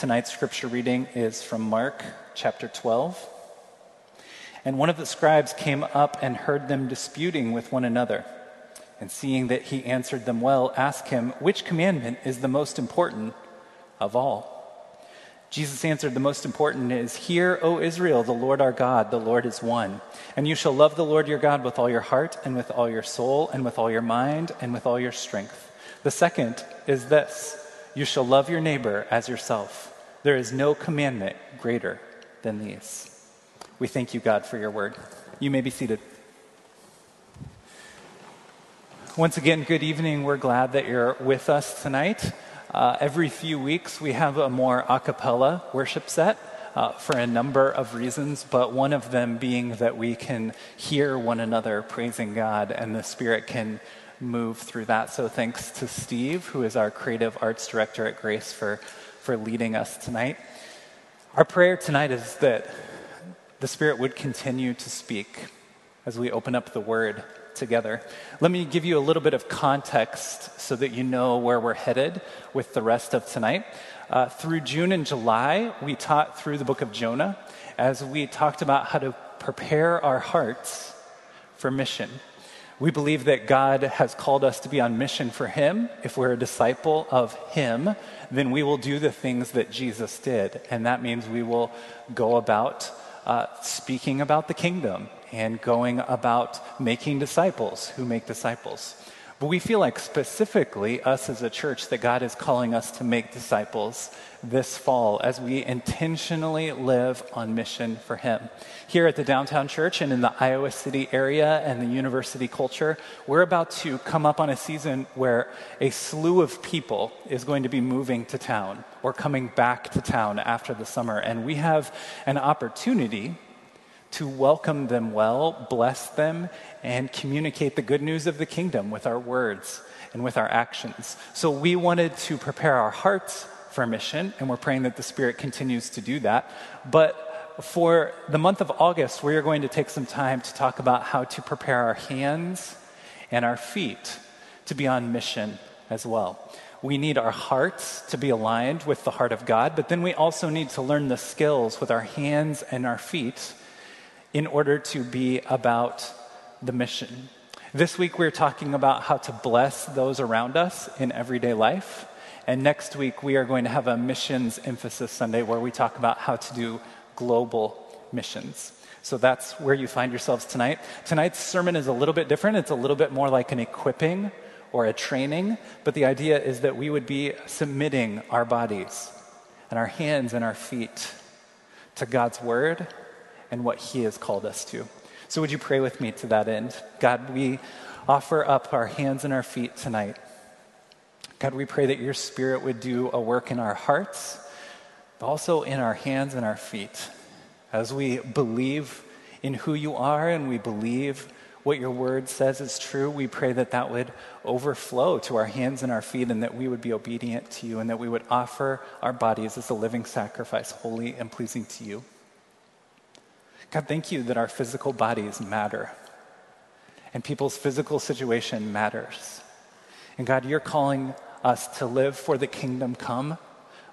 Tonight's scripture reading is from Mark chapter 12. And one of the scribes came up and heard them disputing with one another. And seeing that he answered them well, asked him, Which commandment is the most important of all? Jesus answered, The most important is, Hear, O Israel, the Lord our God, the Lord is one. And you shall love the Lord your God with all your heart, and with all your soul, and with all your mind, and with all your strength. The second is this You shall love your neighbor as yourself. There is no commandment greater than these. We thank you, God, for your word. You may be seated. Once again, good evening. We're glad that you're with us tonight. Uh, every few weeks, we have a more a cappella worship set uh, for a number of reasons, but one of them being that we can hear one another praising God and the Spirit can move through that. So, thanks to Steve, who is our creative arts director at Grace, for, for leading us tonight. Our prayer tonight is that the Spirit would continue to speak as we open up the Word together. Let me give you a little bit of context so that you know where we're headed with the rest of tonight. Uh, through June and July, we taught through the book of Jonah as we talked about how to prepare our hearts for mission. We believe that God has called us to be on mission for Him. If we're a disciple of Him, then we will do the things that Jesus did. And that means we will go about uh, speaking about the kingdom and going about making disciples who make disciples. But we feel like specifically, us as a church, that God is calling us to make disciples this fall as we intentionally live on mission for Him. Here at the downtown church and in the Iowa City area and the university culture, we're about to come up on a season where a slew of people is going to be moving to town or coming back to town after the summer. And we have an opportunity to welcome them well, bless them, and communicate the good news of the kingdom with our words and with our actions. So we wanted to prepare our hearts for mission, and we're praying that the Spirit continues to do that. But for the month of August, we are going to take some time to talk about how to prepare our hands and our feet to be on mission as well. We need our hearts to be aligned with the heart of God, but then we also need to learn the skills with our hands and our feet in order to be about the mission. This week, we're talking about how to bless those around us in everyday life. And next week, we are going to have a missions emphasis Sunday where we talk about how to do global missions. So that's where you find yourselves tonight. Tonight's sermon is a little bit different. It's a little bit more like an equipping or a training, but the idea is that we would be submitting our bodies and our hands and our feet to God's word and what He has called us to. So, would you pray with me to that end? God, we offer up our hands and our feet tonight. God, we pray that your Spirit would do a work in our hearts, but also in our hands and our feet. As we believe in who you are and we believe what your word says is true, we pray that that would overflow to our hands and our feet and that we would be obedient to you and that we would offer our bodies as a living sacrifice, holy and pleasing to you. God, thank you that our physical bodies matter and people's physical situation matters. And God, you're calling us to live for the kingdom come,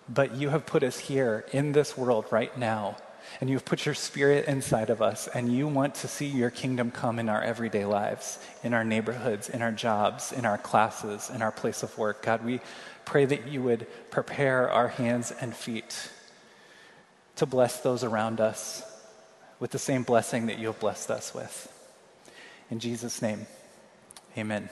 but you have put us here in this world right now. And you've put your spirit inside of us, and you want to see your kingdom come in our everyday lives, in our neighborhoods, in our jobs, in our classes, in our place of work. God, we pray that you would prepare our hands and feet to bless those around us with the same blessing that you have blessed us with. In Jesus' name, amen.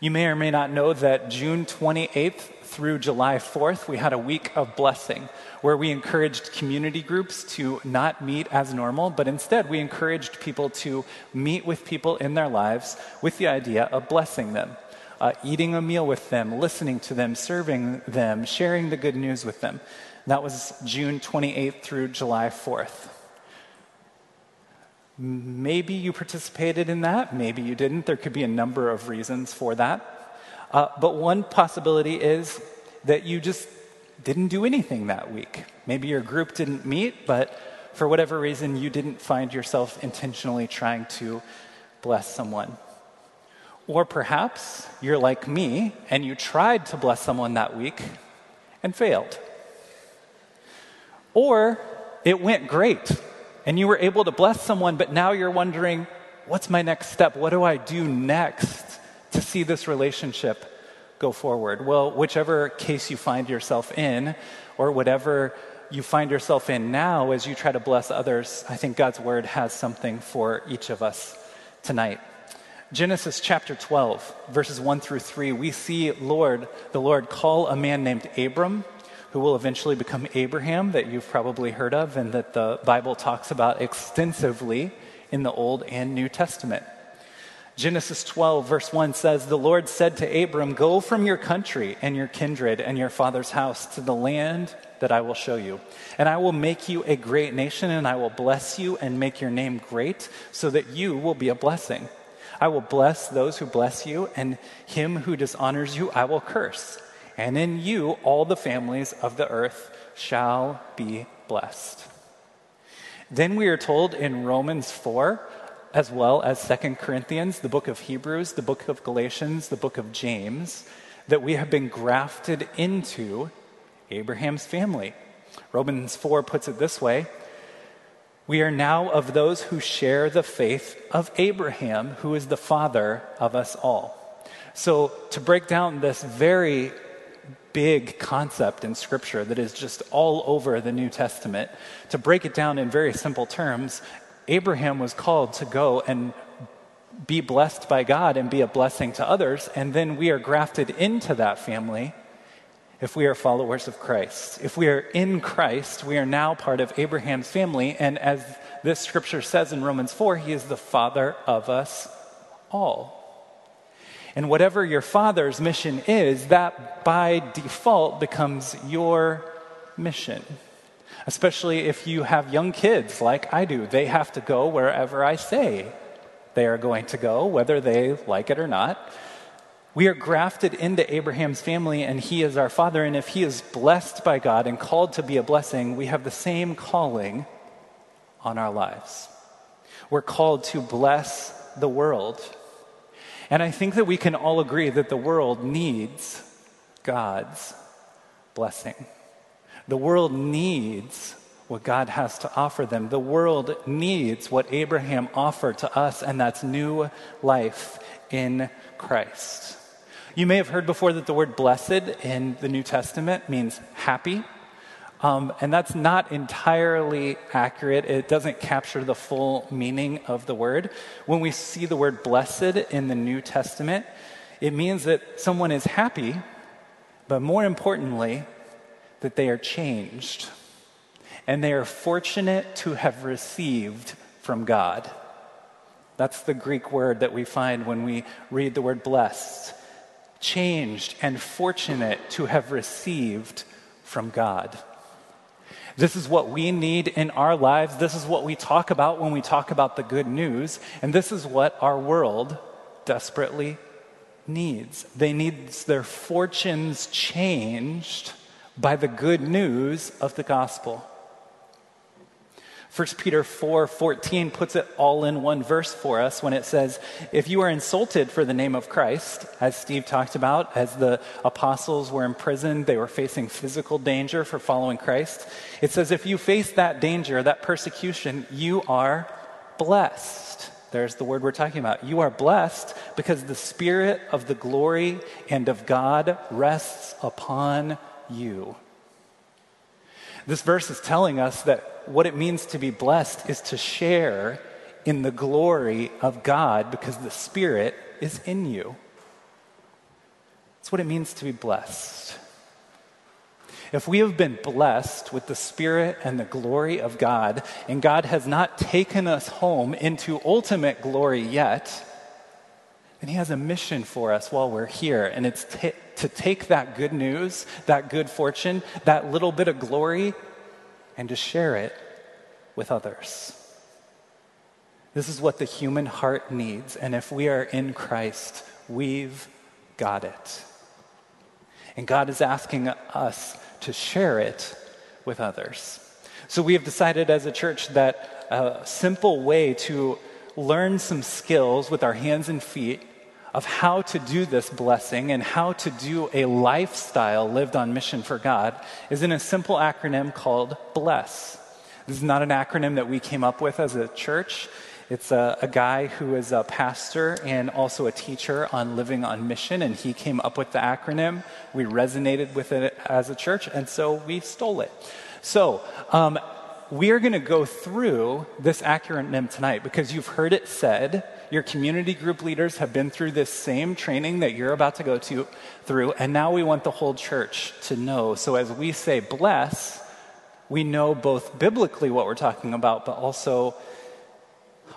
You may or may not know that June 28th through July 4th, we had a week of blessing where we encouraged community groups to not meet as normal, but instead we encouraged people to meet with people in their lives with the idea of blessing them, uh, eating a meal with them, listening to them, serving them, sharing the good news with them. That was June 28th through July 4th. Maybe you participated in that, maybe you didn't. There could be a number of reasons for that. Uh, but one possibility is that you just didn't do anything that week. Maybe your group didn't meet, but for whatever reason, you didn't find yourself intentionally trying to bless someone. Or perhaps you're like me and you tried to bless someone that week and failed. Or it went great and you were able to bless someone, but now you're wondering, what's my next step? What do I do next to see this relationship go forward? Well, whichever case you find yourself in, or whatever you find yourself in now as you try to bless others, I think God's word has something for each of us tonight. Genesis chapter 12, verses 1 through 3, we see Lord, the Lord call a man named Abram who will eventually become Abraham, that you've probably heard of and that the Bible talks about extensively in the Old and New Testament. Genesis 12, verse 1 says, The Lord said to Abram, Go from your country and your kindred and your father's house to the land that I will show you. And I will make you a great nation, and I will bless you and make your name great, so that you will be a blessing. I will bless those who bless you, and him who dishonors you I will curse and in you all the families of the earth shall be blessed. Then we are told in Romans 4, as well as Second Corinthians, the book of Hebrews, the book of Galatians, the book of James, that we have been grafted into Abraham's family. Romans 4 puts it this way We are now of those who share the faith of Abraham, who is the father of us all. So, to break down this very big concept in Scripture that is just all over the New Testament. To break it down in very simple terms, Abraham was called to go and be blessed by God and be a blessing to others, and then we are grafted into that family if we are followers of Christ. If we are in Christ, we are now part of Abraham's family, and as this scripture says in Romans 4, he is the father of us all. And whatever your father's mission is, that by default becomes your mission. Especially if you have young kids like I do. They have to go wherever I say they are going to go, whether they like it or not. We are grafted into Abraham's family, and he is our father. And if he is blessed by God and called to be a blessing, we have the same calling on our lives. We're called to bless the world. And I think that we can all agree that the world needs God's blessing. The world needs what God has to offer them. The world needs what Abraham offered to us, and that's new life in Christ. You may have heard before that the word blessed in the New Testament means happy. Um, and that's not entirely accurate. It doesn't capture the full meaning of the word. When we see the word blessed in the New Testament, it means that someone is happy, but more importantly, that they are changed. And they are fortunate to have received from God. That's the Greek word that we find when we read the word blessed. Changed and fortunate to have received from God. This is what we need in our lives. This is what we talk about when we talk about the good news. And this is what our world desperately needs. They need their fortunes changed by the good news of the gospel. 1 Peter 4 14 puts it all in one verse for us when it says, If you are insulted for the name of Christ, as Steve talked about, as the apostles were imprisoned, they were facing physical danger for following Christ. It says, If you face that danger, that persecution, you are blessed. There's the word we're talking about. You are blessed because the Spirit of the glory and of God rests upon you. This verse is telling us that what it means to be blessed is to share in the glory of God because the Spirit is in you. That's what it means to be blessed. If we have been blessed with the Spirit and the glory of God, and God has not taken us home into ultimate glory yet, then He has a mission for us while we're here, and it's t- to take that good news, that good fortune, that little bit of glory, and to share it with others. This is what the human heart needs, and if we are in Christ, we've got it. And God is asking us to share it with others. So we have decided as a church that a simple way to learn some skills with our hands and feet of how to do this blessing and how to do a lifestyle lived on mission for God is in a simple acronym called BLESS. This is not an acronym that we came up with as a church. It's a, a, guy who is a pastor and also a teacher on living on mission, and he came up with the acronym. We resonated with it as a church, and so we stole it. So, um, we are going to go through this acronym tonight because you've heard it said. Your community group leaders have been through this same training that you're about to go to through, and now we want the whole church to know. So, as we say bless, we know both biblically what we're talking about, but also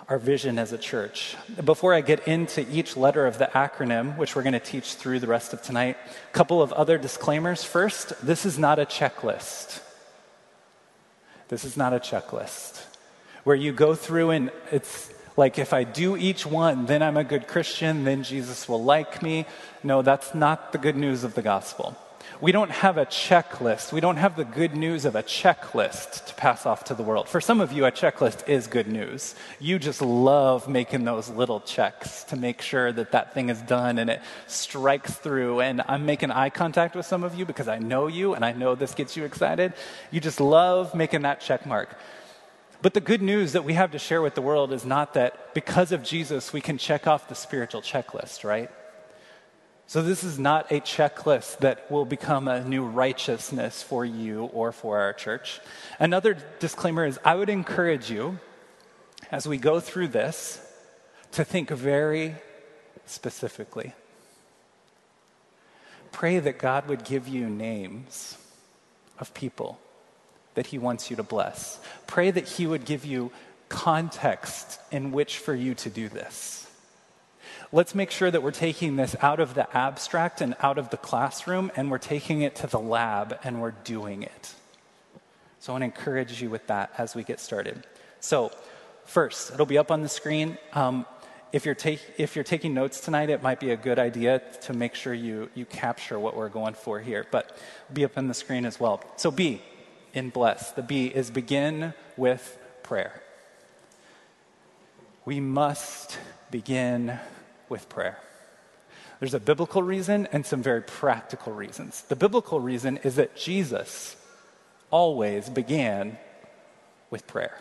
our vision as a church. Before I get into each letter of the acronym, which we're going to teach through the rest of tonight, a couple of other disclaimers. First, this is not a checklist. This is not a checklist where you go through and it's like if I do each one, then I'm a good Christian, then Jesus will like me. No, that's not the good news of the gospel. We don't have a checklist. We don't have the good news of a checklist to pass off to the world. For some of you, a checklist is good news. You just love making those little checks to make sure that that thing is done and it strikes through. And I'm making eye contact with some of you because I know you and I know this gets you excited. You just love making that check mark. But the good news that we have to share with the world is not that because of Jesus, we can check off the spiritual checklist, right? So, this is not a checklist that will become a new righteousness for you or for our church. Another disclaimer is I would encourage you, as we go through this, to think very specifically. Pray that God would give you names of people that He wants you to bless. Pray that He would give you context in which for you to do this let's make sure that we're taking this out of the abstract and out of the classroom and we're taking it to the lab and we're doing it. So I want to encourage you with that as we get started. So, first, it'll be up on the screen. Um, if, you're take, if you're taking notes tonight, it might be a good idea to make sure you, you capture what we're going for here, but be up on the screen as well. So, B in bless. The B is begin with prayer. We must begin with prayer. There's a biblical reason and some very practical reasons. The biblical reason is that Jesus always began with prayer.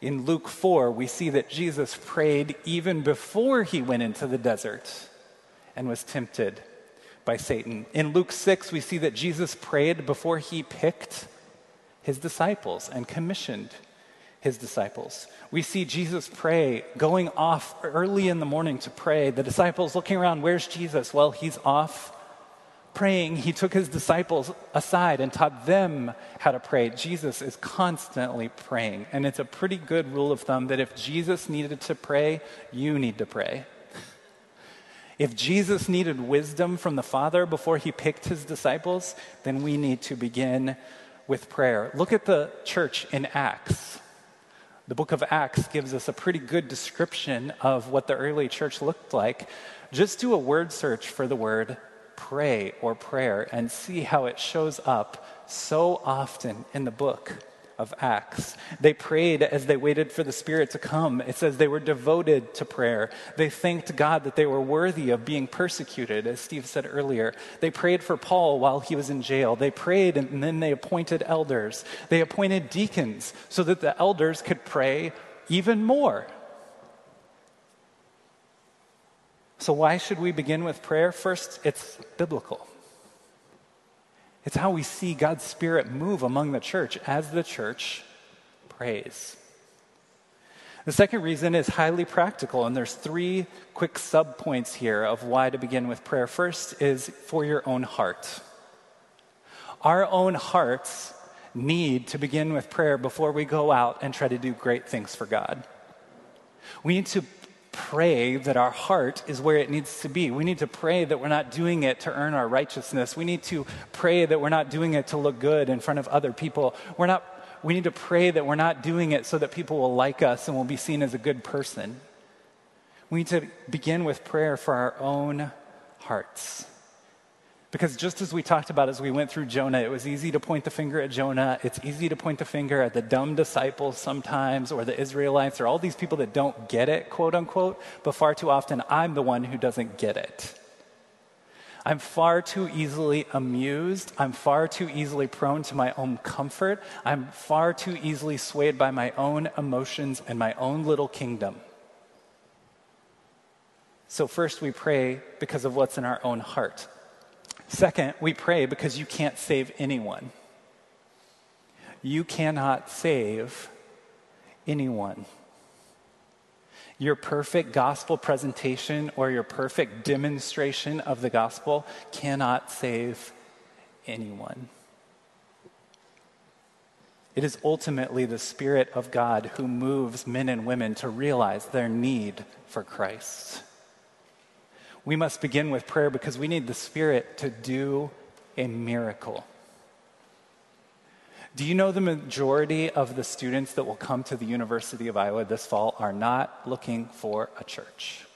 In Luke 4, we see that Jesus prayed even before he went into the desert and was tempted by Satan. In Luke 6, we see that Jesus prayed before he picked his disciples and commissioned his disciples. We see Jesus pray, going off early in the morning to pray. The disciples looking around, where's Jesus? Well, he's off praying. He took his disciples aside and taught them how to pray. Jesus is constantly praying. And it's a pretty good rule of thumb that if Jesus needed to pray, you need to pray. If Jesus needed wisdom from the Father before he picked his disciples, then we need to begin with prayer. Look at the church in Acts. The book of Acts gives us a pretty good description of what the early church looked like. Just do a word search for the word pray or prayer and see how it shows up so often in the book of Acts. They prayed as they waited for the Spirit to come. It says they were devoted to prayer. They thanked God that they were worthy of being persecuted, as Steve said earlier. They prayed for Paul while he was in jail. They prayed and then they appointed elders. They appointed deacons so that the elders could pray even more. So, why should we begin with prayer? First, it's biblical. It's how we see God's Spirit move among the church as the church prays. The second reason is highly practical, and there's three quick subpoints here of why to begin with prayer. First is for your own heart. Our own hearts need to begin with prayer before we go out and try to do great things for God. We need to pray that our heart is where it needs to be. We need to pray that we're not doing it to earn our righteousness. We need to pray that we're not doing it to look good in front of other people. We're not, we need to pray that we're not doing it so that people will like us and will be seen as a good person. We need to begin with prayer for our own hearts. Because just as we talked about as we went through Jonah, it was easy to point the finger at Jonah. It's easy to point the finger at the dumb disciples sometimes, or the Israelites, or all these people that don't get it, quote unquote. But far too often, I'm the one who doesn't get it. I'm far too easily amused. I'm far too easily prone to my own comfort. I'm far too easily swayed by my own emotions and my own little kingdom. So, first, we pray because of what's in our own heart. Second, we pray because you can't save anyone. You cannot save anyone. Your perfect gospel presentation or your perfect demonstration of the gospel cannot save anyone. It is ultimately the Spirit of God who moves men and women to realize their need for Christ we must begin with prayer because we need the Spirit to do a miracle. Do you know the majority of the students that will come to the University of Iowa this fall are not looking for a church?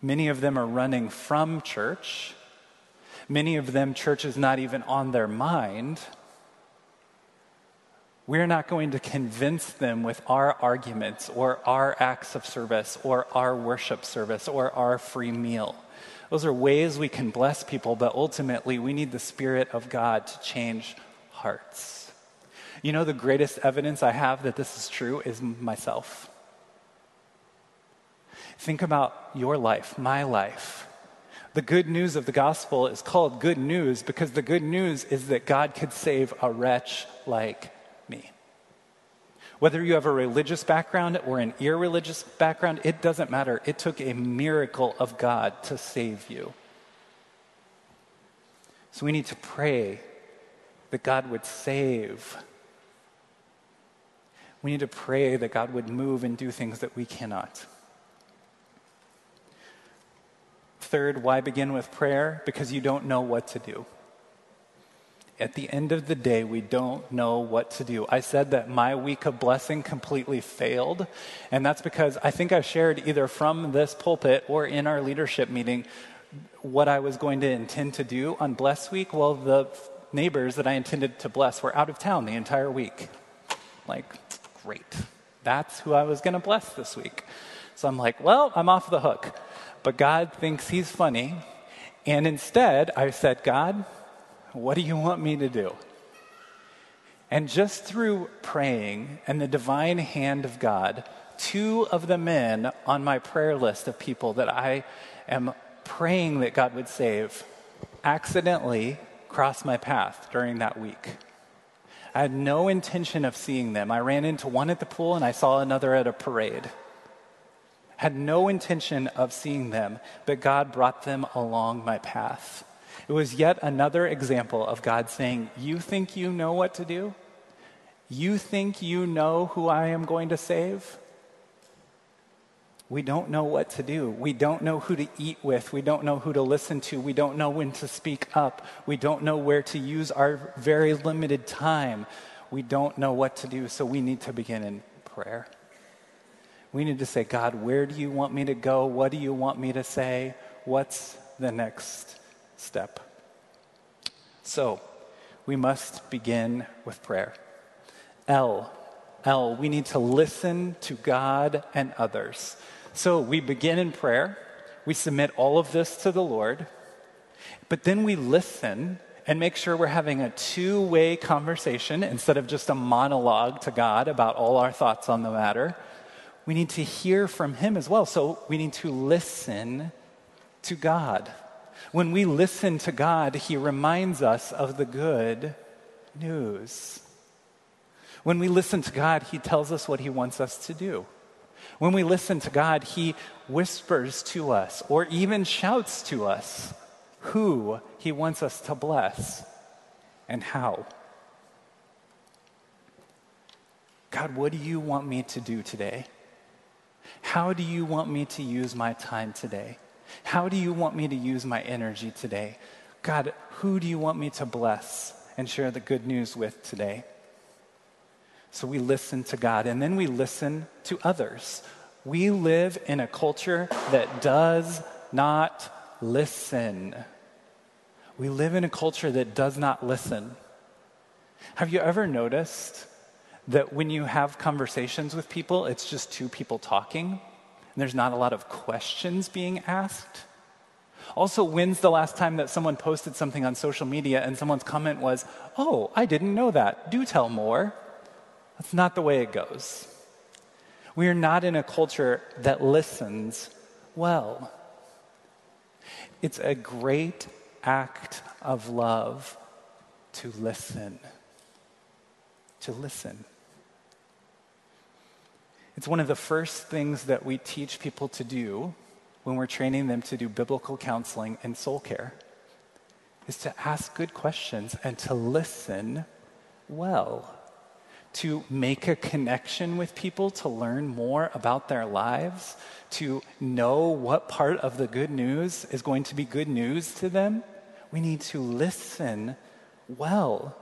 Many of them are running from church. Many of them, church is not even on their mind. We're not going to convince them with our arguments or our acts of service or our worship service or our free meal. Those are ways we can bless people, but ultimately we need the Spirit of God to change hearts. You know, the greatest evidence I have that this is true is myself. Think about your life, my life. The good news of the gospel is called good news because the good news is that God could save a wretch like. Whether you have a religious background or an irreligious background, it doesn't matter. It took a miracle of God to save you. So we need to pray that God would save. We need to pray that God would move and do things that we cannot. Third, why begin with prayer? Because you don't know what to do at the end of the day, we don't know what to do. I said that my week of blessing completely failed, and that's because I think I shared either from this pulpit or in our leadership meeting what I was going to intend to do on Bless Week. Well, the neighbors that I intended to bless were out of town the entire week. Like, great. That's who I was going to bless this week. So I'm like, well, I'm off the hook. But God thinks He's funny. And instead, I said, God, what do you want me to do? And just through praying and the divine hand of God, two of the men on my prayer list of people that I am praying that God would save accidentally crossed my path during that week. I had no intention of seeing them. I ran into one at the pool and I saw another at a parade. Had no intention of seeing them, but God brought them along my path. It was yet another example of God saying, You think you know what to do? You think you know who I am going to save? We don't know what to do. We don't know who to eat with. We don't know who to listen to. We don't know when to speak up. We don't know where to use our very limited time. We don't know what to do, so we need to begin in prayer. We need to say, God, where do you want me to go? What do you want me to say? What's the next step. So, we must begin with prayer. L, L, we need to listen to God and others. So, we begin in prayer. We submit all of this to the Lord. But then we listen and make sure we're having a two way conversation instead of just a monologue to God about all our thoughts on the matter. We need to hear from Him as well. So we need to listen to God. When we listen to God, He reminds us of the good news. When we listen to God, He tells us what He wants us to do. When we listen to God, He whispers to us or even shouts to us who He wants us to bless and how. God, what do you want me to do today? How do you want me to use my time today? How do you want me to use my energy today? God, who do you want me to bless and share the good news with today? So we listen to God and then we listen to others. We live in a culture that does not listen. We live in a culture that does not listen. Have you ever noticed that when you have conversations with people, it's just two people talking and there's not a lot of questions being asked? Also, when's the last time that someone posted something on social media and someone's comment was, Oh, I didn't know that. Do tell more. That's not the way it goes. We are not in a culture that listens well. It's a great act of love to listen. To listen. It's one of the first things that we teach people to do when we're training them to do biblical counseling and soul care is to ask good questions and to listen well, to make a connection with people, to learn more about their lives, to know what part of the good news is going to be good news to them. We need to listen well.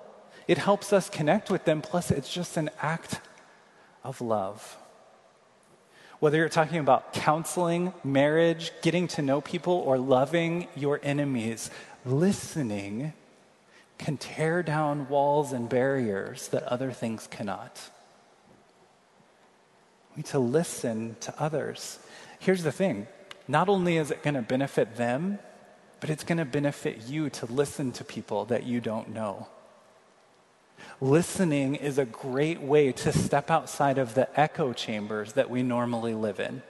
It helps us connect with them, plus, it's just an act of love. Whether you're talking about counseling, marriage, getting to know people, or loving your enemies, listening can tear down walls and barriers that other things cannot. We need to listen to others. Here's the thing not only is it going to benefit them, but it's going to benefit you to listen to people that you don't know. Listening is a great way to step outside of the echo chambers that we normally live in.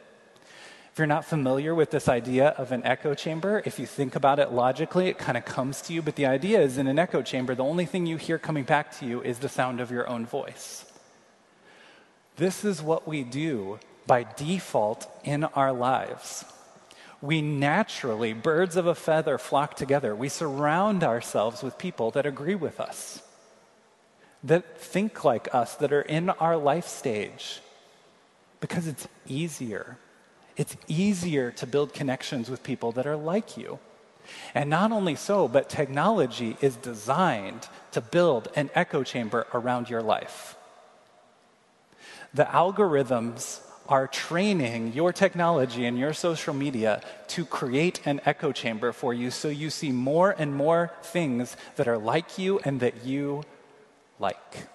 If you're not familiar with this idea of an echo chamber, if you think about it logically, it kind of comes to you. But the idea is in an echo chamber, the only thing you hear coming back to you is the sound of your own voice. This is what we do by default in our lives. We naturally, birds of a feather, flock together. We surround ourselves with people that agree with us that think like us, that are in our life stage, because it's easier. It's easier to build connections with people that are like you. And not only so, but technology is designed to build an echo chamber around your life. The algorithms are training your technology and your social media to create an echo chamber for you so you see more and more things that are like you and that you like.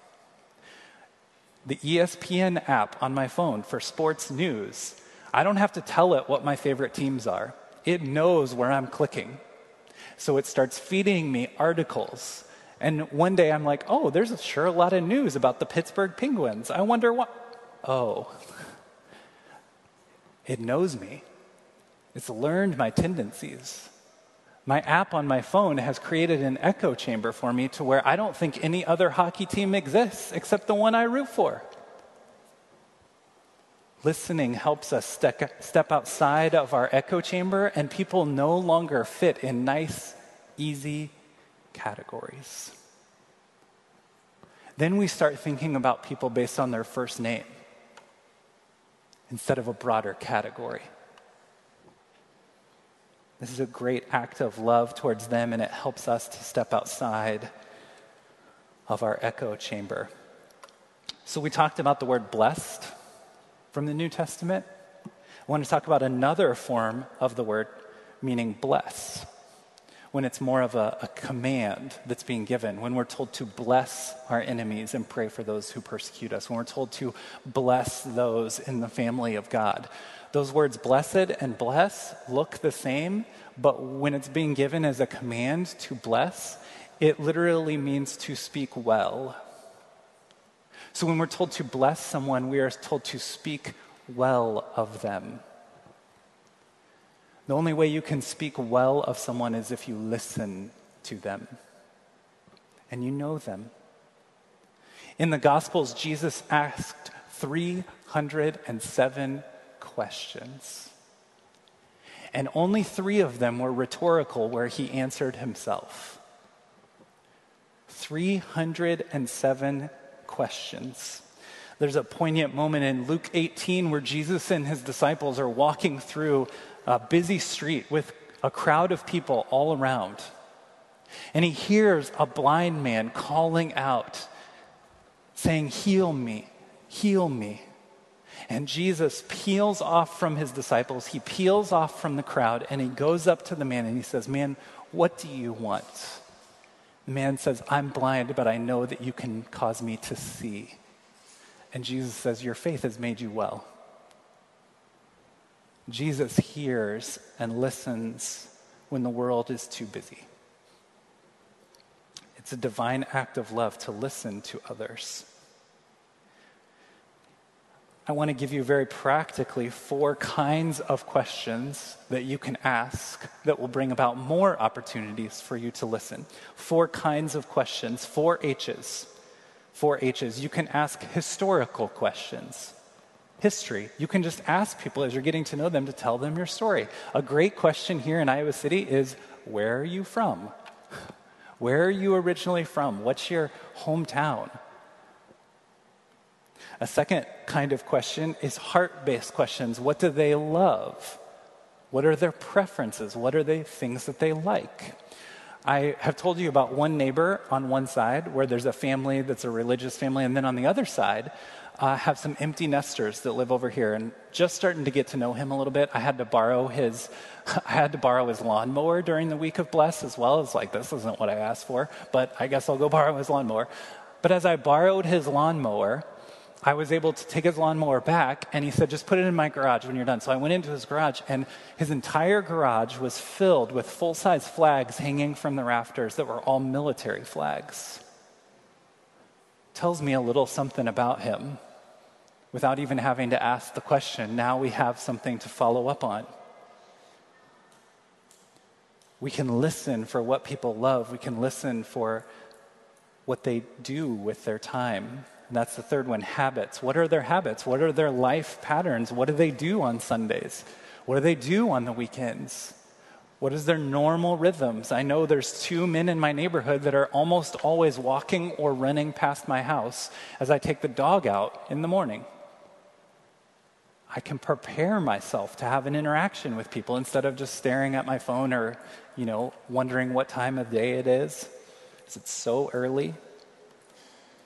The ESPN app on my phone for sports news, I don't have to tell it what my favorite teams are. It knows where I'm clicking. So it starts feeding me articles. And one day I'm like, oh, there's sure a lot of news about the Pittsburgh Penguins. I wonder what. Oh, it knows me. It's learned my tendencies my app on my phone has created an echo chamber for me to where I don't think any other hockey team exists except the one I root for. Listening helps us step outside of our echo chamber, and people no longer fit in nice, easy categories. Then we start thinking about people based on their first name instead of a broader category. This is a great act of love towards them, and it helps us to step outside of our echo chamber. So, we talked about the word blessed from the New Testament. I want to talk about another form of the word meaning bless, when it's more of a, a command that's being given, when we're told to bless our enemies and pray for those who persecute us, when we're told to bless those in the family of God. Those words blessed and bless look the same, but when it's being given as a command to bless, it literally means to speak well. So when we're told to bless someone, we are told to speak well of them. The only way you can speak well of someone is if you listen to them and you know them. In the Gospels, Jesus asked 307 questions. And only three of them were rhetorical, where he answered himself. 307 questions. There's a poignant moment in Luke 18 where Jesus and his disciples are walking through a busy street with a crowd of people all around. And he hears a blind man calling out, saying, Heal me, heal me. And Jesus peels off from his disciples, he peels off from the crowd, and he goes up to the man and he says, Man, What do you want? The man says, I'm blind, but I know that you can cause me to see. And Jesus says, Your faith has made you well. Jesus hears and listens when the world is too busy. It's a divine act of love to listen to others. I want to give you very practically four kinds of questions that you can ask that will bring about more opportunities for you to listen. Four kinds of questions, four H's. Four H's. You can ask historical questions. History. You can just ask people as you're getting to know them to tell them your story. A great question here in Iowa City is where are you from? Where are you originally from? What's your hometown? A second kind of question is heart based questions. What do they love? What are their preferences? What are the things that they like? I have told you about one neighbor on one side where there's a family that's a religious family, and then on the other side, uh, have some empty nesters that live over here. And just starting to get to know him a little bit, I had to borrow his, I had to borrow his lawnmower during the week of Bless as well. It's like this isn't what I asked for, but I guess I'll go borrow his lawnmower. But as I borrowed his lawnmower, I was able to take his lawnmower back, and he said, Just put it in my garage when you're done. So I went into his garage, and his entire garage was filled with full size flags hanging from the rafters that were all military flags. Tells me a little something about him without even having to ask the question. Now we have something to follow up on. We can listen for what people love, we can listen for what they do with their time. And that's the third one habits. What are their habits? What are their life patterns? What do they do on Sundays? What do they do on the weekends? What is their normal rhythms? I know there's two men in my neighborhood that are almost always walking or running past my house as I take the dog out in the morning. I can prepare myself to have an interaction with people instead of just staring at my phone or, you know, wondering what time of day it is. Is it so early?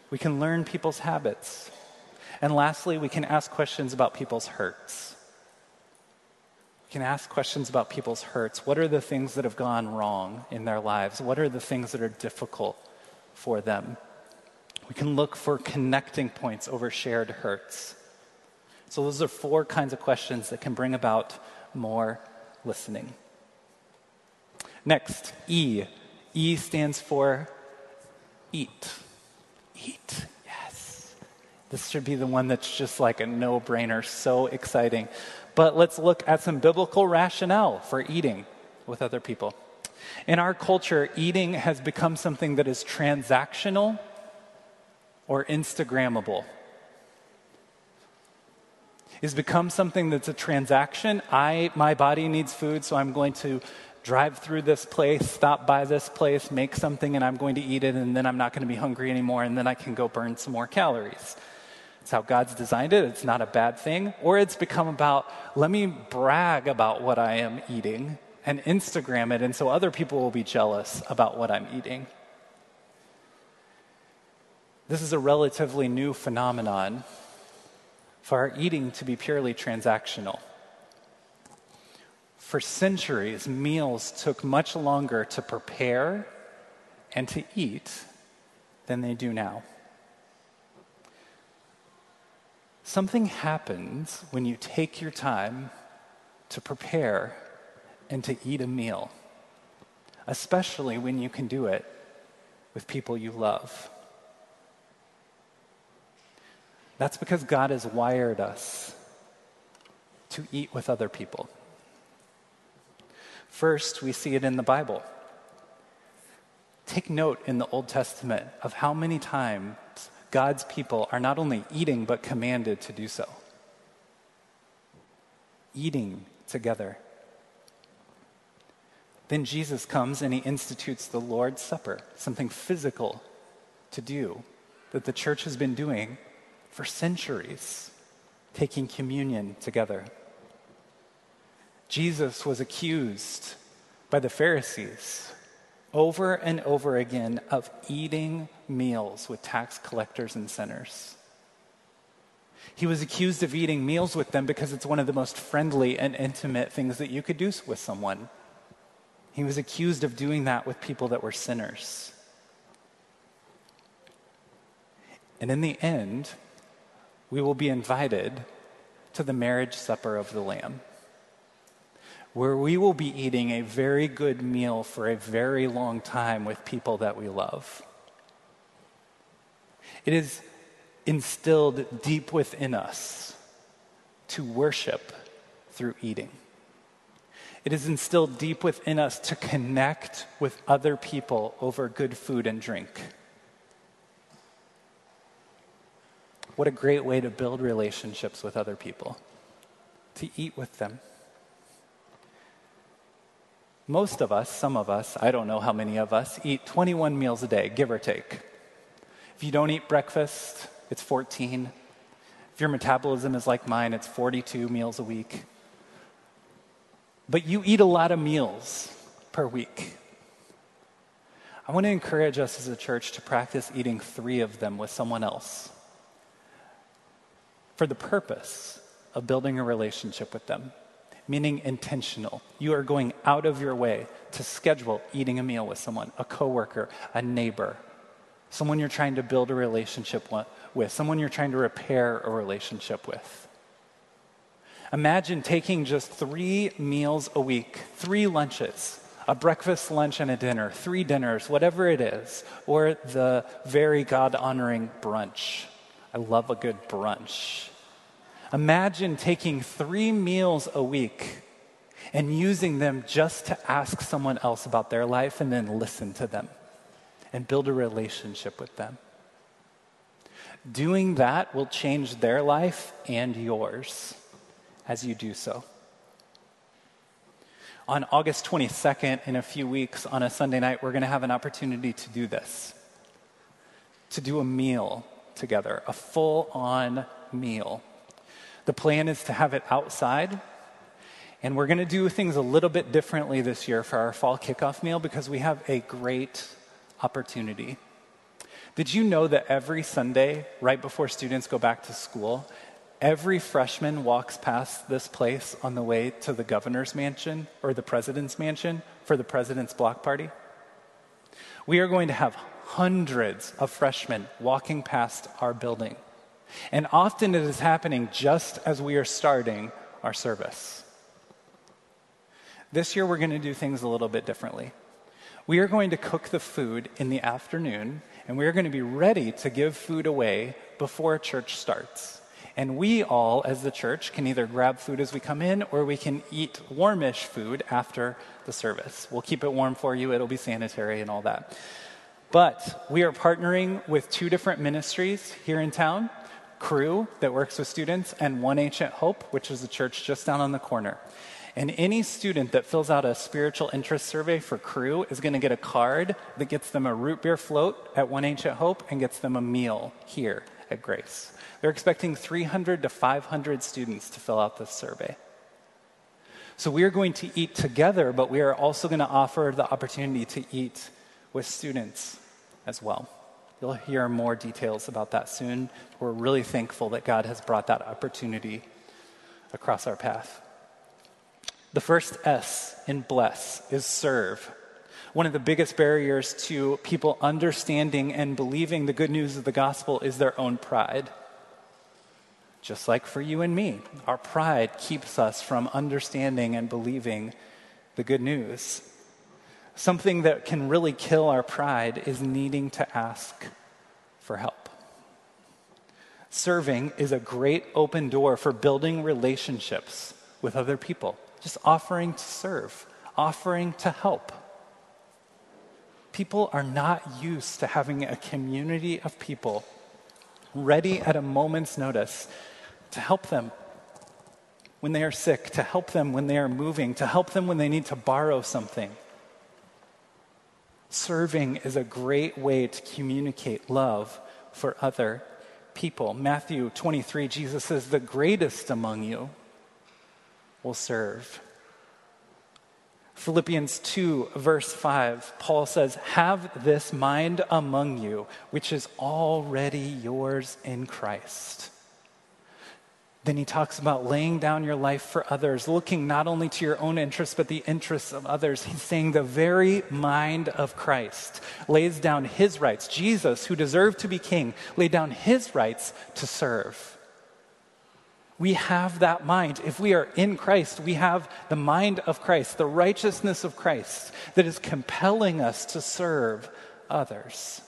We can learn people's habits. And lastly, we can ask questions about people's hurts. We can ask questions about people's hurts. What are the things that have gone wrong in their lives? What are the things that are difficult for them? We can look for connecting points over shared hurts. So, those are four kinds of questions that can bring about more listening. Next, E. E stands for eat eat. Yes. This should be the one that's just like a no brainer, so exciting. But let's look at some biblical rationale for eating with other people. In our culture, eating has become something that is transactional or Instagrammable. It's become something that's a transaction. I, my body needs food, so I'm going to drive through this place, stop by this place, make something, and I'm going to eat it, and then I'm not going to be hungry anymore, and then I can go burn some more calories. It's how God's designed it. It's not a bad thing. Or it's become about, let me brag about what I am eating and Instagram it, and so other people will be jealous about what I'm eating. This is a relatively new phenomenon for our eating to be purely transactional. For centuries, meals took much longer to prepare and to eat than they do now. Something happens when you take your time to prepare and to eat a meal, especially when you can do it with people you love. That's because God has wired us to eat with other people. First, we see it in the Bible. Take note in the Old Testament of how many times God's people are not only eating, but commanded to do so. Eating together. Then Jesus comes and he institutes the Lord's Supper, something physical to do that the church has been doing for centuries, taking communion together. Jesus was accused by the Pharisees over and over again of eating meals with tax collectors and sinners. He was accused of eating meals with them because it's one of the most friendly and intimate things that you could do with someone. He was accused of doing that with people that were sinners. And in the end, we will be invited to the marriage supper of the Lamb, where we will be eating a very good meal for a very long time with people that we love. It is instilled deep within us to worship through eating. It is instilled deep within us to connect with other people over good food and drink. What a great way to build relationships with other people, to eat with them. Most of us, some of us, I don't know how many of us, eat 21 meals a day, give or take. If you don't eat breakfast, it's 14. If your metabolism is like mine, it's 42 meals a week. But you eat a lot of meals per week. I want to encourage us as a church to practice eating three of them with someone else for the purpose of building a relationship with them, meaning intentional. You are going out of your way to schedule eating a meal with someone, a coworker, a neighbor, someone you're trying to build a relationship with, someone you're trying to repair a relationship with. Imagine taking just three meals a week, three lunches, a breakfast, lunch, and a dinner, three dinners, whatever it is, or the very God honoring brunch. I love a good brunch. Imagine taking three meals a week and using them just to ask someone else about their life and then listen to them and build a relationship with them. Doing that will change their life and yours as you do so. On August 22nd, in a few weeks, on a Sunday night, we're going to have an opportunity to do this to do a meal together, a full on meal. The plan is to have it outside. And we're going to do things a little bit differently this year for our fall kickoff meal because we have a great opportunity. Did you know that every Sunday, right before students go back to school, every freshman walks past this place on the way to the governor's mansion or the president's mansion for the president's block party? We are going to have hundreds of freshmen walking past our building and often it is happening just as we are starting our service. This year, we're going to do things a little bit differently. We are going to cook the food in the afternoon, and we are going to be ready to give food away before church starts. And we all, as the church, can either grab food as we come in or we can eat warmish food after the service. We'll keep it warm for you, it'll be sanitary and all that. But we are partnering with two different ministries here in town Cru that works with students, and One Ancient Hope, which is a church just down on the corner. And any student that fills out a spiritual interest survey for Cru is going to get a card that gets them a root beer float at One Ancient Hope and gets them a meal here at Grace. They're expecting 300 to 500 students to fill out this survey. So we are going to eat together, but we are also going to offer the opportunity to eat with students as well. You'll hear more details about that soon. We're really thankful that God has brought that opportunity across our path. The first S in bless is serve. One of the biggest barriers to people understanding and believing the good news of the gospel is their own pride. Just like for you and me, our pride keeps us from understanding and believing the good news. Something that can really kill our pride is needing to ask for help. Serving is a great open door for building relationships with other people, just offering to serve, offering to help. People are not used to having a community of people ready at a moment's notice to help them when they are sick, to help them when they are moving, to help them when they need to borrow something. Serving is a great way to communicate love for other people. Matthew 23, Jesus says, The greatest among you will serve. Philippians 2, verse 5, Paul says, Have this mind among you, which is already yours in Christ. Then he talks about laying down your life for others, looking not only to your own interests, but the interests of others. He's saying the very mind of Christ lays down his rights. Jesus, who deserved to be king, laid down his rights to serve. We have that mind. If we are in Christ, we have the mind of Christ, the righteousness of Christ that is compelling us to serve others.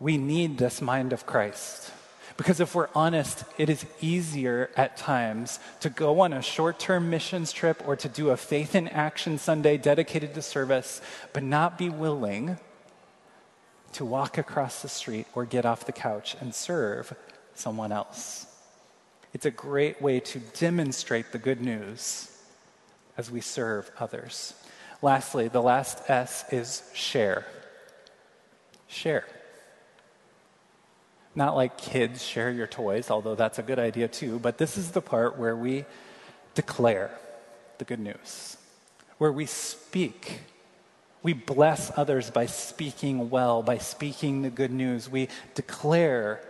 We need this mind of Christ. Because if we're honest, it is easier at times to go on a short term missions trip or to do a faith in action Sunday dedicated to service, but not be willing to walk across the street or get off the couch and serve someone else. It's a great way to demonstrate the good news as we serve others. Lastly, the last S is share. Share. Not like kids share your toys, although that's a good idea too, but this is the part where we declare the good news, where we speak. We bless others by speaking well, by speaking the good news. We declare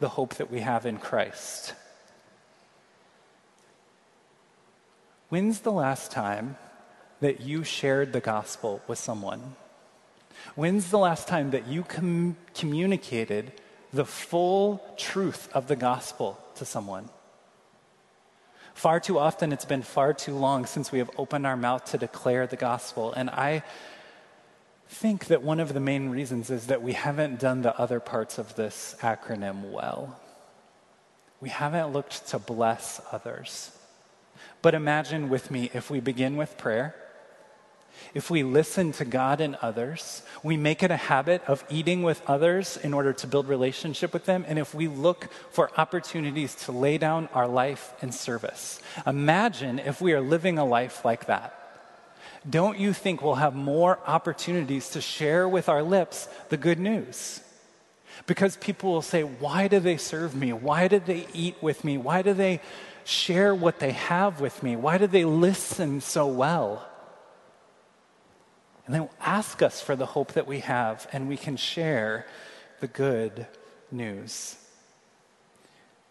the hope that we have in Christ. When's the last time that you shared the gospel with someone? When's the last time that you com- communicated the full truth of the gospel to someone. Far too often, it's been far too long since we have opened our mouth to declare the gospel. And I think that one of the main reasons is that we haven't done the other parts of this acronym well. We haven't looked to bless others. But imagine with me if we begin with prayer if we listen to God and others, we make it a habit of eating with others in order to build relationship with them, and if we look for opportunities to lay down our life in service. Imagine if we are living a life like that. Don't you think we'll have more opportunities to share with our lips the good news? Because people will say, Why do they serve me? Why do they eat with me? Why do they share what they have with me? Why do they listen so well? And they will ask us for the hope that we have, and we can share the good news.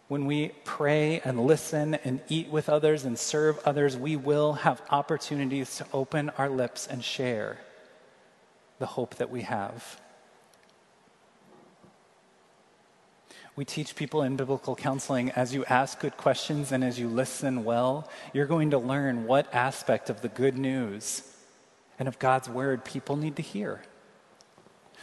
When we pray and listen and eat with others and serve others, we will have opportunities to open our lips and share the hope that we have. We teach people in biblical counseling as you ask good questions and as you listen well, you're going to learn what aspect of the good news and of God's word people need to hear.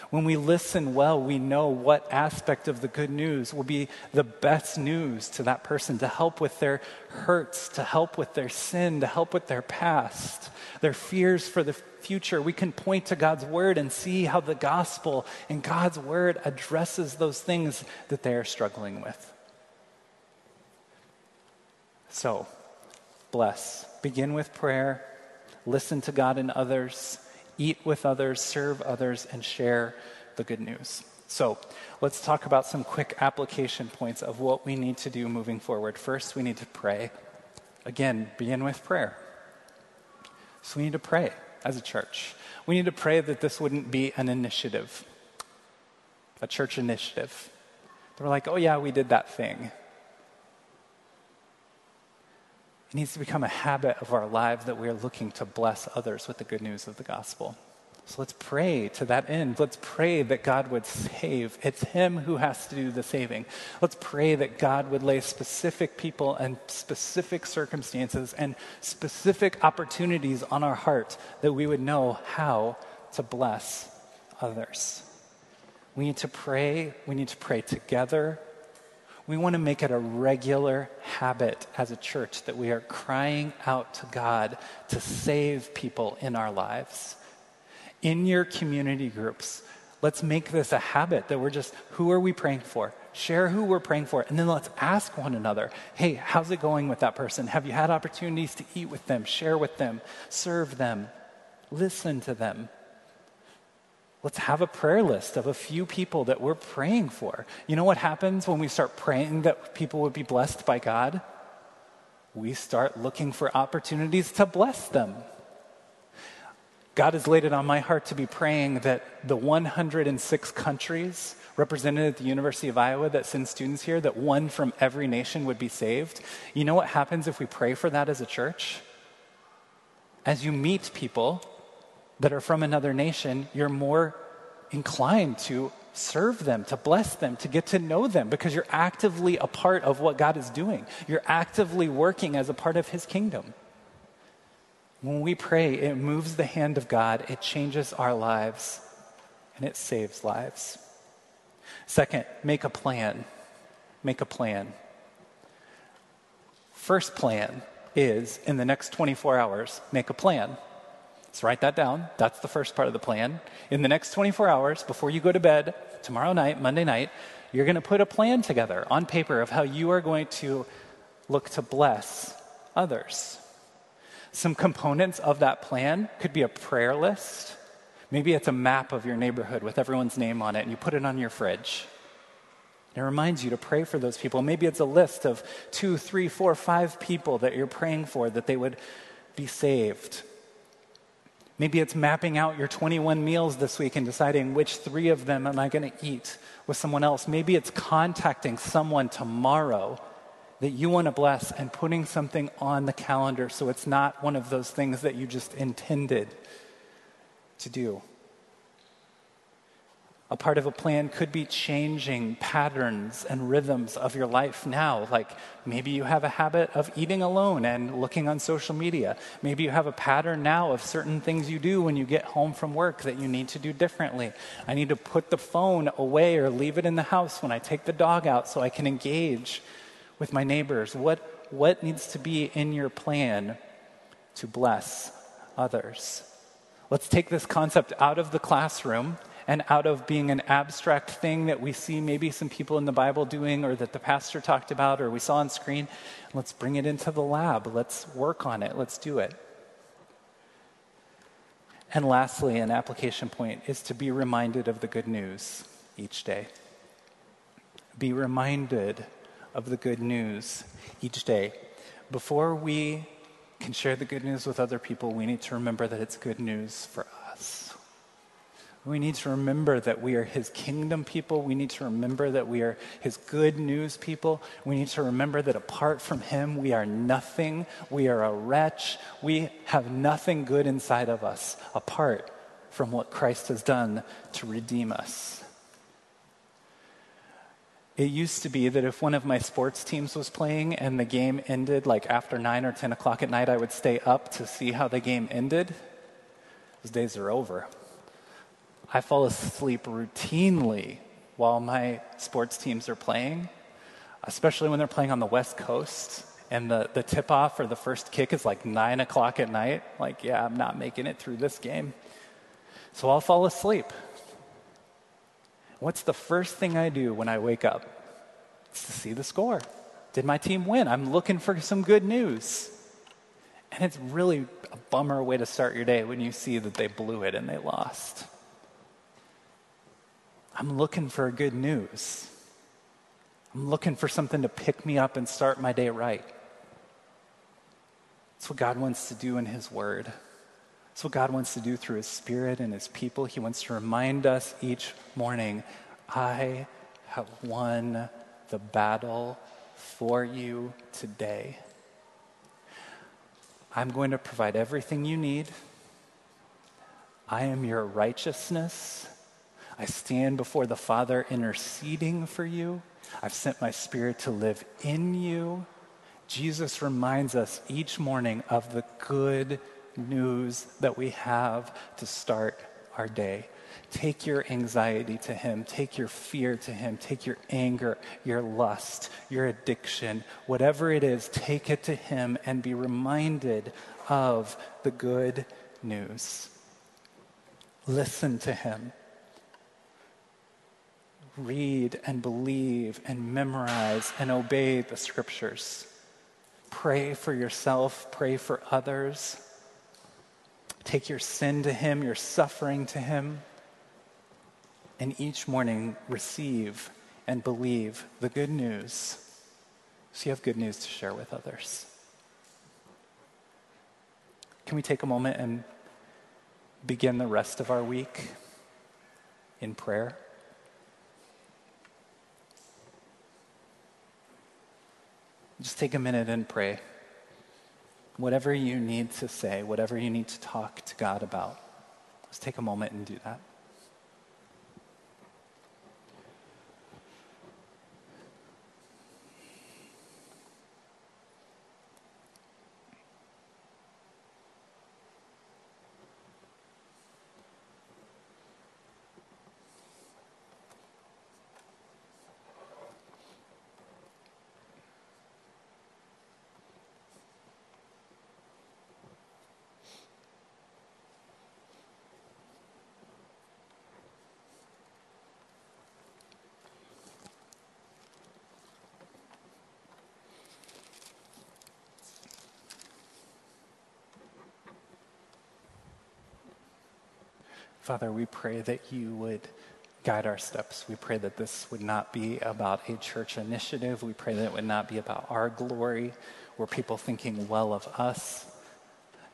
When we listen well, we know what aspect of the good news will be the best news to that person to help with their hurts, to help with their sin, to help with their past, their fears for the future. We can point to God's word and see how the gospel and God's word addresses those things that they are struggling with. So, bless. Begin with prayer listen to God and others, eat with others, serve others, and share the good news. So, let's talk about some quick application points of what we need to do moving forward. First, we need to pray. Again, begin with prayer. So, we need to pray as a church. We need to pray that this wouldn't be an initiative, a church initiative. They're like, oh, yeah, we did that thing. It needs to become a habit of our lives that we are looking to bless others with the good news of the gospel. So let's pray to that end. Let's pray that God would save. It's Him who has to do the saving. Let's pray that God would lay specific people and specific circumstances and specific opportunities on our heart that we would know how to bless others. We need to pray. We need to pray together. We want to make it a regular habit as a church that we are crying out to God to save people in our lives. In your community groups, let's make this a habit that we're just, who are we praying for? Share who we're praying for, and then let's ask one another, hey, how's it going with that person? Have you had opportunities to eat with them, share with them, serve them, listen to them? Let's have a prayer list of a few people that we're praying for. You know what happens when we start praying that people would be blessed by God? We start looking for opportunities to bless them. God has laid it on my heart to be praying that the 106 countries represented at the University of Iowa that send students here, that one from every nation would be saved. You know what happens if we pray for that as a church? As you meet people that are from another nation, you're more inclined to serve them, to bless them, to get to know them, because you're actively a part of what God is doing. You're actively working as a part of His kingdom. When we pray, it moves the hand of God, it changes our lives, and it saves lives. Second, make a plan. Make a plan. First plan is in the next 24 hours, make a plan. Let's write that down. That's the first part of the plan. In the next 24 hours, before you go to bed, tomorrow night, Monday night, you're going to put a plan together on paper of how you are going to look to bless others. Some components of that plan could be a prayer list. Maybe it's a map of your neighborhood with everyone's name on it, and you put it on your fridge. It reminds you to pray for those people. Maybe it's a list of two, three, four, five people that you're praying for that they would be saved. Maybe it's mapping out your 21 meals this week and deciding which three of them am I going to eat with someone else. Maybe it's contacting someone tomorrow that you want to bless and putting something on the calendar so it's not one of those things that you just intended to do. A part of a plan could be changing patterns and rhythms of your life now. Like maybe you have a habit of eating alone and looking on social media. Maybe you have a pattern now of certain things you do when you get home from work that you need to do differently. I need to put the phone away or leave it in the house when I take the dog out so I can engage with my neighbors? What, what needs to be in your plan to bless others? Let's take this concept out of the classroom and out of being an abstract thing that we see maybe some people in the Bible doing or that the pastor talked about or we saw on screen. Let's bring it into the lab. Let's work on it. Let's do it. And lastly, an application point is to be reminded of the good news each day. Be reminded of the good news each day. Before we can share the good news with other people, we need to remember that it's good news for us. We need to remember that we are His kingdom people. We need to remember that we are His good news people. We need to remember that apart from Him, we are nothing. We are a wretch. We have nothing good inside of us apart from what Christ has done to redeem us. It used to be that if one of my sports teams was playing and the game ended like after 9 or 10 o'clock at night, I would stay up to see how the game ended. Those days are over. I fall asleep routinely while my sports teams are playing, especially when they're playing on the West Coast and the, the tip off or the first kick is like 9 o'clock at night. Like, yeah, I'm not making it through this game. So I'll fall asleep. What's the first thing I do when I wake up? It's to see the score. Did my team win? I'm looking for some good news. And it's really a bummer way to start your day when you see that they blew it and they lost. I'm looking for good news. I'm looking for something to pick me up and start my day right. That's what God wants to do in His Word. That's what God wants to do through His Spirit and His people. He wants to remind us each morning I have won the battle for you today. I'm going to provide everything you need. I am your righteousness. I stand before the Father interceding for you. I've sent my Spirit to live in you. Jesus reminds us each morning of the good news that we have to start our day. Take your anxiety to Him. Take your fear to Him. Take your anger, your lust, your addiction, whatever it is, take it to Him and be reminded of the good news. Listen to Him. Read and believe and memorize and obey the scriptures. Pray for yourself, pray for others. Take your sin to Him, your suffering to Him, and each morning receive and believe the good news so you have good news to share with others. Can we take a moment and begin the rest of our week in prayer. Just take a minute and pray. Whatever you need to say, whatever you need to talk to God about, just take a moment and do that. Father, we pray that you would guide our steps. We pray that this would not be about a church initiative. We pray that it would not be about our glory or people thinking well of us.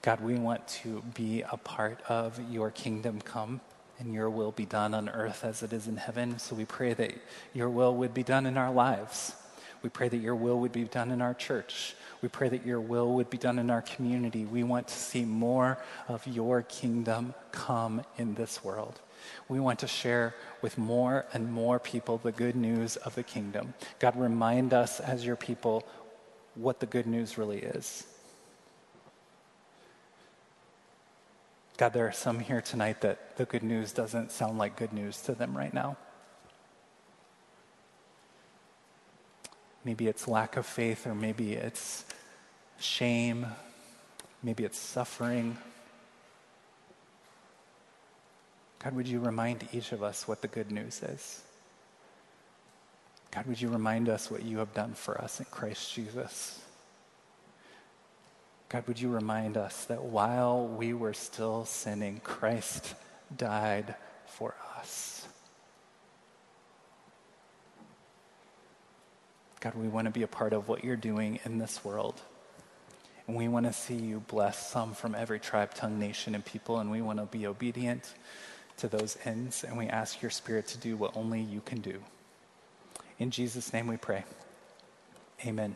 God, we want to be a part of your kingdom come and your will be done on earth as it is in heaven. So we pray that your will would be done in our lives. We pray that your will would be done in our church. We pray that your will would be done in our community. We want to see more of your kingdom come in this world. We want to share with more and more people the good news of the kingdom. God, remind us as your people what the good news really is. God, there are some here tonight that the good news doesn't sound like good news to them right now. Maybe it's lack of faith, or maybe it's shame, maybe it's suffering. God, would you remind each of us what the good news is? God, would you remind us what you have done for us in Christ Jesus? God, would you remind us that while we were still sinning, Christ died for us? God, we want to be a part of what you're doing in this world. And we want to see you bless some from every tribe, tongue, nation, and people. And we want to be obedient to those ends. And we ask your spirit to do what only you can do. In Jesus' name we pray. Amen.